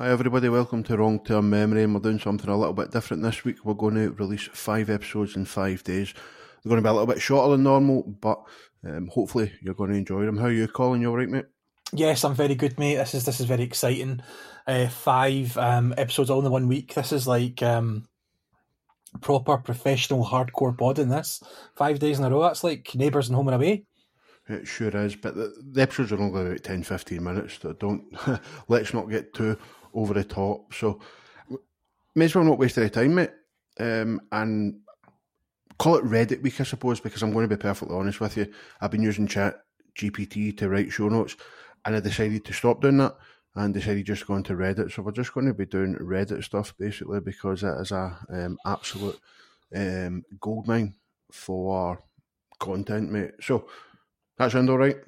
Hi everybody, welcome to Wrong Term Memory and we're doing something a little bit different this week. We're going to release five episodes in five days. They're going to be a little bit shorter than normal, but um, hopefully you're going to enjoy them. How are you, Colin? You alright, mate? Yes, I'm very good, mate. This is this is very exciting. Uh, five um, episodes all in one week. This is like um, proper professional hardcore podding. This five days in a row. That's like neighbours and home and away. It sure is, but the, the episodes are only about 10, 15 minutes. So don't let's not get too over the top. So may as well not waste any time, mate. Um, and call it Reddit week, I suppose, because I'm going to be perfectly honest with you. I've been using Chat GPT to write show notes, and I decided to stop doing that and decided just going to Reddit. So we're just going to be doing Reddit stuff basically because it is a um, absolute um, goldmine for content, mate. So that sound all right?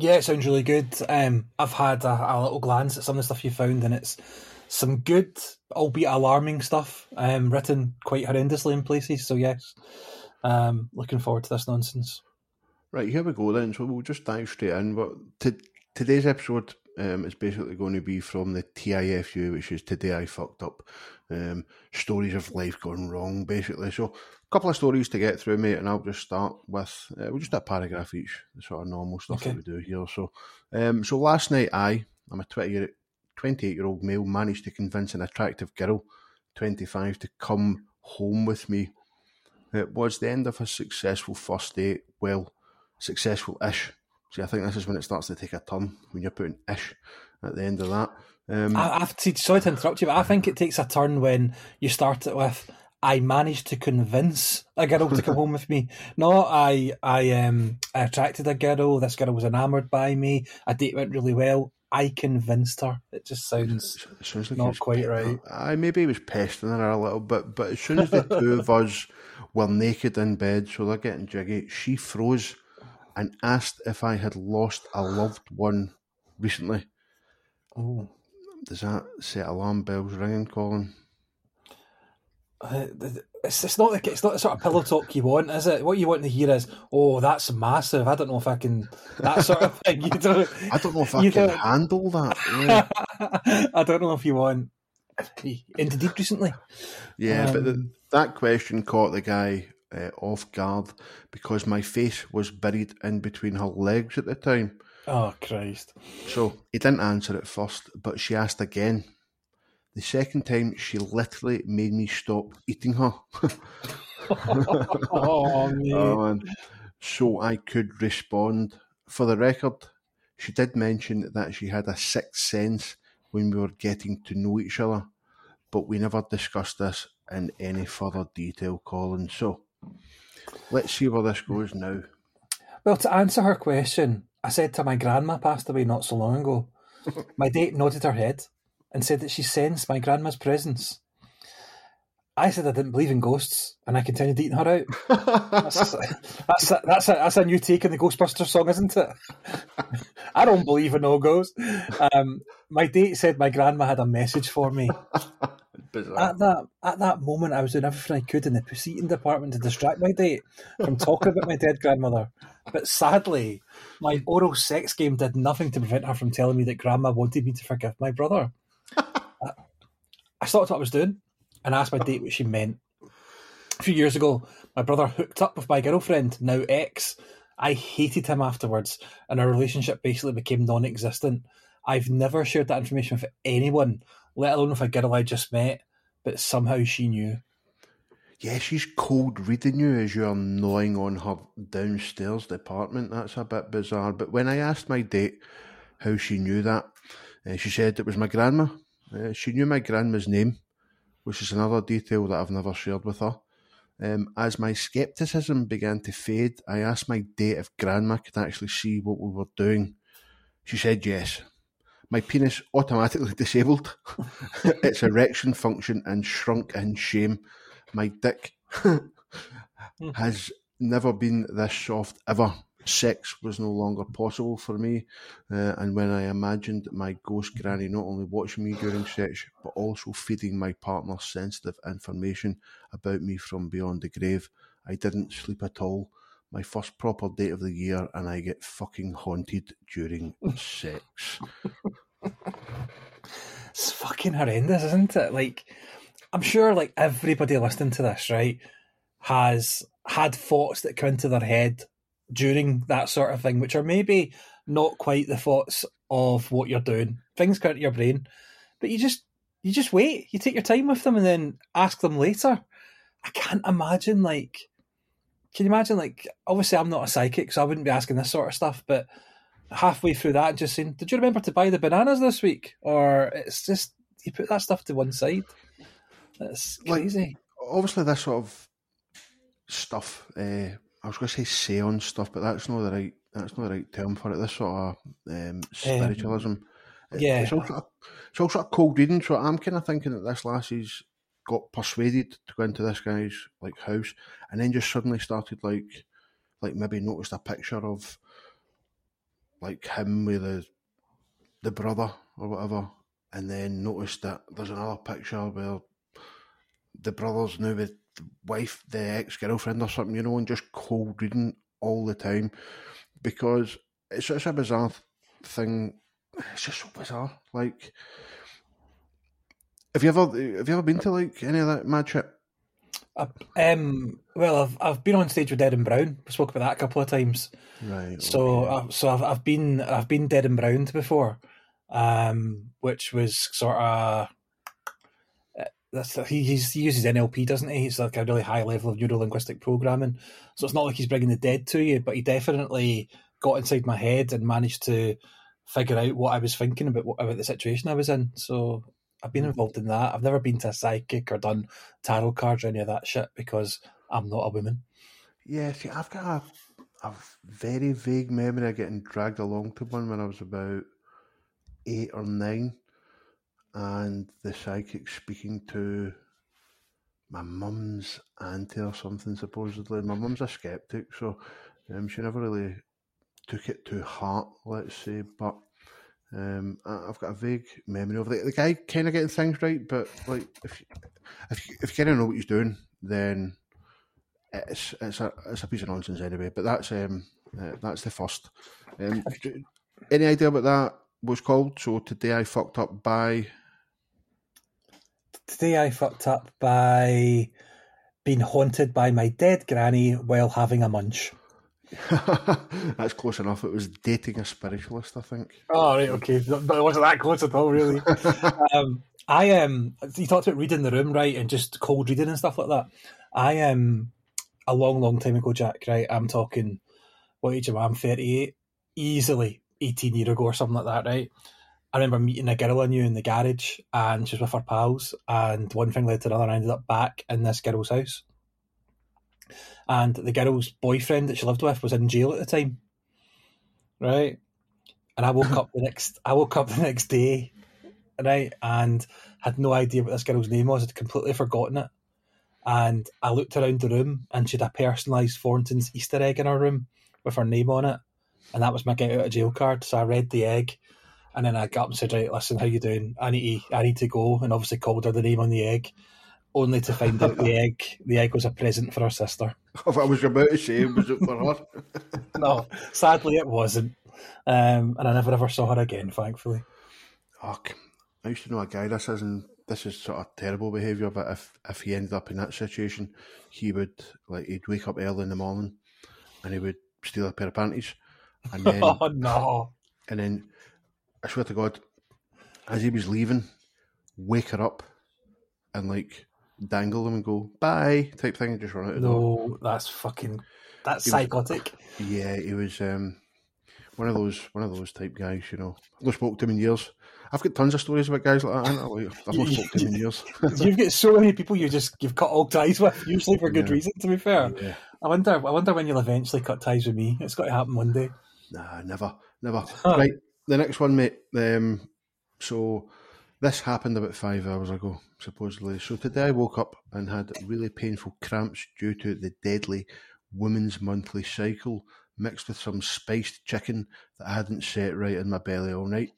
Yeah, it sounds really good. Um, I've had a, a, little glance at some of the stuff you found, and it's some good, albeit alarming stuff, um, written quite horrendously in places. So yes, um, looking forward to this nonsense. Right, here we go then. So we'll just dive straight in. But t- today's episode um, is basically going to be from the TIFU, which is Today I Fucked Up. Um, stories of life gone wrong, basically. So a couple of stories to get through, mate, and I'll just start with, uh, we'll just a paragraph each, the sort of normal stuff okay. that we do here. So, um, so last night I, I'm a 20 year, 28 year old male, managed to convince an attractive girl, 25, to come home with me. It was the end of a successful first date. Well, successful ish. See, I think this is when it starts to take a turn when you're putting ish at the end of that. Um, I, have to, sorry to interrupt you, but I think it takes a turn when you start it with I managed to convince a girl to come home with me. No, I I um I attracted a girl. This girl was enamored by me. A date went really well. I convinced her. It just sounds, it sounds like not quite right. I maybe was pestering her a little bit, but as soon as the two of us were naked in bed, so they're getting jiggy, she froze and asked if I had lost a loved one recently. Oh, does that set alarm bells ringing, Colin? Uh, it's, it's not like it's not the sort of pillow talk you want, is it? What you want to hear is, "Oh, that's massive." I don't know if I can that sort of thing. You don't. I don't know if I can handle that. Yeah. I don't know if you want into deep recently. Yeah, um, but the, um, that question caught the guy uh, off guard because my face was buried in between her legs at the time. Oh Christ! So he didn't answer at first, but she asked again the second time, she literally made me stop eating her. oh, man. oh, So I could respond. For the record, she did mention that she had a sixth sense when we were getting to know each other, but we never discussed this in any further detail, Colin. So let's see where this goes now. Well, to answer her question, I said to my grandma passed away not so long ago. my date nodded her head and said that she sensed my grandma's presence. I said I didn't believe in ghosts, and I continued eating her out. that's, that's, a, that's, a, that's a new take on the Ghostbusters song, isn't it? I don't believe in no ghosts. Um, my date said my grandma had a message for me. Uh, at that at that moment, I was doing everything I could in the proceeding department to distract my date from talking about my dead grandmother. But sadly, my oral sex game did nothing to prevent her from telling me that grandma wanted me to forgive my brother. Uh, I stopped what I was doing and asked my date what she meant. A few years ago, my brother hooked up with my girlfriend, now ex. I hated him afterwards, and our relationship basically became non existent. I've never shared that information with anyone, let alone with a girl I just met, but somehow she knew. Yeah, she's cold reading you as you're gnawing on her downstairs department. That's a bit bizarre. But when I asked my date how she knew that, uh, she said it was my grandma. Uh, she knew my grandma's name, which is another detail that I've never shared with her. Um, as my scepticism began to fade, I asked my date if grandma could actually see what we were doing. She said yes. My penis automatically disabled, its erection function and shrunk in shame. My dick has never been this soft ever sex was no longer possible for me. Uh, and when I imagined my ghost granny not only watching me during sex, but also feeding my partner sensitive information about me from beyond the grave, I didn't sleep at all. My first proper date of the year, and I get fucking haunted during sex. It's fucking horrendous, isn't it? Like, I'm sure, like everybody listening to this, right, has had thoughts that come into their head during that sort of thing, which are maybe not quite the thoughts of what you're doing. Things come into your brain, but you just you just wait. You take your time with them and then ask them later. I can't imagine like can you imagine like obviously I'm not a psychic, so I wouldn't be asking this sort of stuff, but halfway through that just saying, Did you remember to buy the bananas this week? Or it's just you put that stuff to one side. That's crazy. Like, obviously this sort of stuff, uh, I was gonna say seance stuff, but that's not the right that's not the right term for it. This sort of um, spiritualism. Um, yeah. It's also, a, it's also a cold reading, so I'm kind of thinking that this lassie's got persuaded to go into this guy's like house, and then just suddenly started like, like maybe noticed a picture of like him with the the brother or whatever, and then noticed that there's another picture where the brother's now with the wife, the ex girlfriend or something, you know, and just cold reading all the time because it's such a bizarre thing. It's just so bizarre. Like, have you ever have you ever been to like any of that mad shit? Uh, um, well, I've I've been on stage with Derren Brown. We spoke about that a couple of times. Right. So, okay. uh, so I've I've been I've been Derren Brown before, um, which was sort of uh, that's he he uses NLP, doesn't he? It's like a really high level of neuro linguistic programming. So it's not like he's bringing the dead to you, but he definitely got inside my head and managed to figure out what I was thinking about about the situation I was in. So I've been involved in that. I've never been to a psychic or done tarot cards or any of that shit because I'm not a woman. Yeah, see, I've got a, a very vague memory of getting dragged along to one when I was about eight or nine, and the psychic speaking to my mum's auntie or something, supposedly. My mum's a skeptic, so um, she never really took it to heart, let's say, but um, I've got a vague memory of it. The guy kind of getting things right, but like if if if you kind of know what he's doing, then it's it's a it's a piece of nonsense anyway. But that's um uh, that's the first. Um, any idea what that was called? So today I fucked up by. Today I fucked up by being haunted by my dead granny while having a munch. That's close enough. It was dating a spiritualist, I think. Oh right, okay, but it wasn't that close at all, really. um, I um, you talked about reading the room, right, and just cold reading and stuff like that. I am um, a long, long time ago, Jack. Right, I'm talking. What age am I? I'm 38, easily 18 year ago or something like that, right? I remember meeting a girl I knew in the garage, and she was with her pals, and one thing led to another. I ended up back in this girl's house and the girl's boyfriend that she lived with was in jail at the time. Right? And I woke up the next I woke up the next day, right, and had no idea what this girl's name was, I'd completely forgotten it. And I looked around the room and she had a personalised Thornton's Easter egg in her room with her name on it. And that was my get out of jail card. So I read the egg and then I got up and said, Right, listen, how you doing? I need to I need to go and obviously called her the name on the egg only to find out the egg the egg was a present for her sister. If I was about to say, was it for her? no, sadly it wasn't. Um, and I never ever saw her again, thankfully. Fuck. I used to know a guy, this isn't this is sort of terrible behaviour, but if if he ended up in that situation, he would like he'd wake up early in the morning and he would steal a pair of panties. And then Oh no. And then I swear to God, as he was leaving, wake her up and like dangle them and go bye type thing and just run out of No, that's fucking that's he psychotic. Was, yeah, he was um, one of those one of those type guys. You know, I've not spoke to him in years. I've got tons of stories about guys like that. I've not spoke to him in years. you've got so many people you just you've cut all ties with, usually for good yeah. reason. To be fair, yeah. I wonder. I wonder when you'll eventually cut ties with me. It's got to happen one day. Nah, never, never. right, the next one, mate. Um, so this happened about five hours ago supposedly. So today I woke up and had really painful cramps due to the deadly woman's monthly cycle mixed with some spiced chicken that I hadn't set right in my belly all night.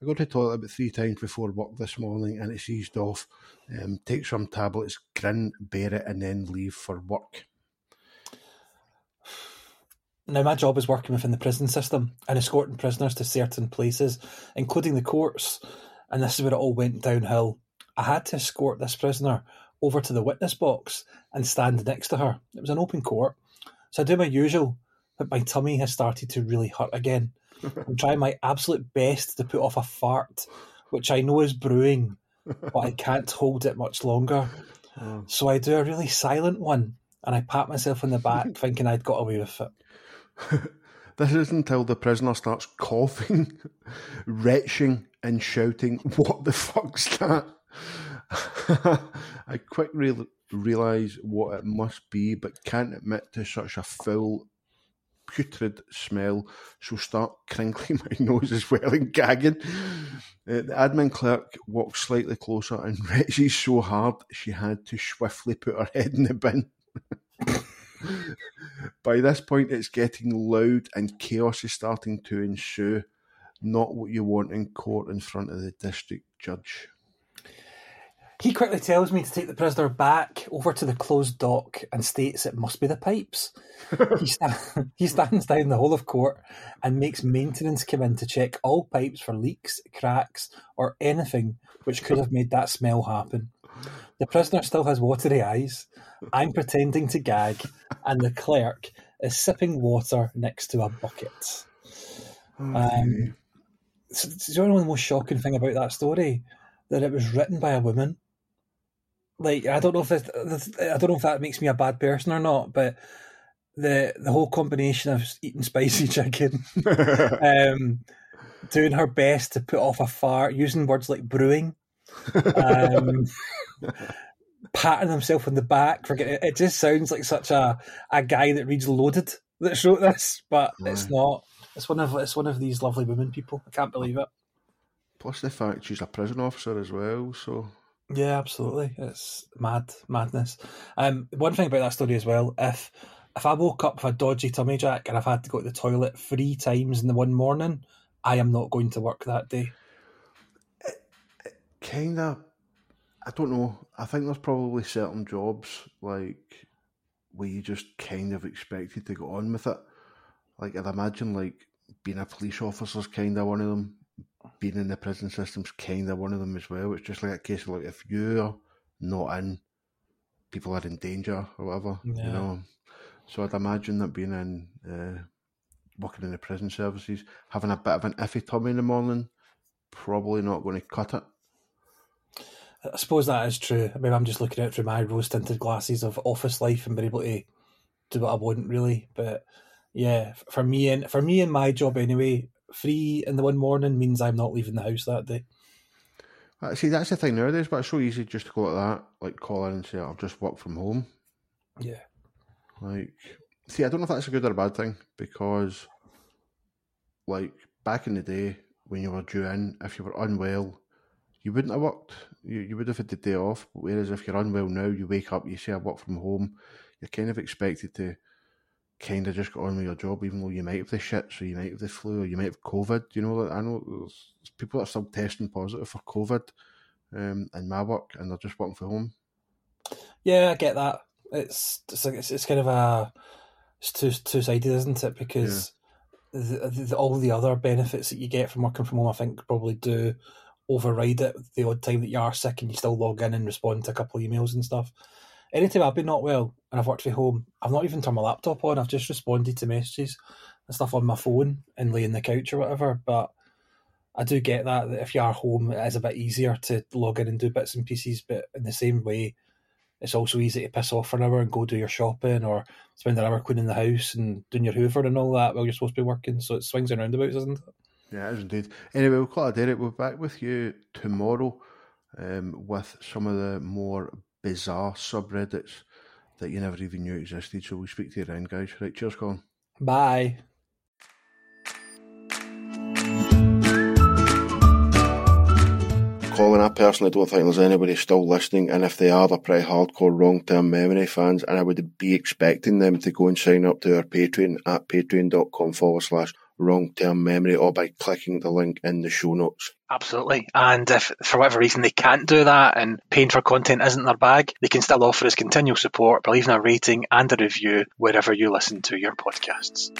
I go to the toilet about three times before work this morning and it's eased off. Um, take some tablets, grin, bear it, and then leave for work. Now, my job is working within the prison system and escorting prisoners to certain places, including the courts and this is where it all went downhill. I had to escort this prisoner over to the witness box and stand next to her. It was an open court, so I do my usual, but my tummy has started to really hurt again. I'm trying my absolute best to put off a fart, which I know is brewing, but I can't hold it much longer. Oh. So I do a really silent one, and I pat myself on the back, thinking I'd got away with it. This isn't until the prisoner starts coughing, retching, and shouting, What the fuck's that? I quickly realise what it must be, but can't admit to such a foul, putrid smell, so start crinkling my nose as well and gagging. Uh, the admin clerk walks slightly closer and retches so hard she had to swiftly put her head in the bin. By this point, it's getting loud and chaos is starting to ensue. Not what you want in court in front of the district judge. He quickly tells me to take the prisoner back over to the closed dock and states it must be the pipes. he, he stands down the whole of court and makes maintenance come in to check all pipes for leaks, cracks, or anything which could have made that smell happen. The prisoner still has watery eyes. I'm pretending to gag, and the clerk is sipping water next to a bucket. Um, so, do you know the most shocking thing about that story? That it was written by a woman. Like I don't know if this, this, I don't know if that makes me a bad person or not, but the the whole combination of eating spicy chicken, um, doing her best to put off a fart, using words like brewing, um, patting himself on the back. For getting, it just sounds like such a a guy that reads Loaded that wrote this, but it's not. It's one of it's one of these lovely women people. I can't believe it. Plus the fact she's a prison officer as well, so Yeah, absolutely. It's mad madness. Um, one thing about that story as well, if if I woke up with a dodgy tummy jack and I've had to go to the toilet three times in the one morning, I am not going to work that day. kind of i don't know i think there's probably certain jobs like where you just kind of expected to go on with it like i'd imagine like being a police officer's kind of one of them being in the prison system's kind of one of them as well it's just like a case of like if you're not in people are in danger or whatever you know so i'd imagine that being in uh, working in the prison services having a bit of an iffy tummy in the morning probably not going to cut it I suppose that is true. I mean, I'm just looking out through my rose tinted glasses of office life and being able to do what I want, really. But yeah, for me and for me and my job anyway, free in the one morning means I'm not leaving the house that day. Uh, See, that's the thing nowadays, but it's so easy just to go like that, like call in and say, I'll just work from home. Yeah. Like, see, I don't know if that's a good or a bad thing because, like, back in the day when you were due in, if you were unwell, you wouldn't have worked. You, you would have had the day off. Whereas if you're unwell now, you wake up, you say, I work from home, you're kind of expected to kind of just got on with your job, even though you might have the shit, so you might have the flu or you might have COVID. You know, I know there's people that are still testing positive for COVID um, in my work and they're just working from home. Yeah, I get that. It's it's like- it's, it's kind of a it's two two sided, isn't it? Because the, the, all the other benefits that you get from working from home, I think, probably do override it. The odd time that you are sick and you still log in and respond to a couple of emails and stuff. Anytime I've been not well and I've worked from home, I've not even turned my laptop on. I've just responded to messages and stuff on my phone and lay on the couch or whatever. But I do get that that if you are home, it is a bit easier to log in and do bits and pieces. But in the same way, it's also easy to piss off for an hour and go do your shopping or spend an hour cleaning the house and doing your hoover and all that while you're supposed to be working. So it swings and roundabouts, isn't it? Yeah, it is indeed. Anyway, we'll call it a day. We'll be back with you tomorrow um, with some of the more bizarre subreddits that you never even knew existed. So we'll speak to you then, guys. Right, cheers, Colin. Bye. Colin, I personally don't think there's anybody still listening, and if they are, they're pretty hardcore long term memory fans, and I would be expecting them to go and sign up to our Patreon at patreon.com forward slash wrong term memory or by clicking the link in the show notes. Absolutely. And if for whatever reason they can't do that and paying for content isn't their bag, they can still offer us continual support by leaving a rating and a review wherever you listen to your podcasts.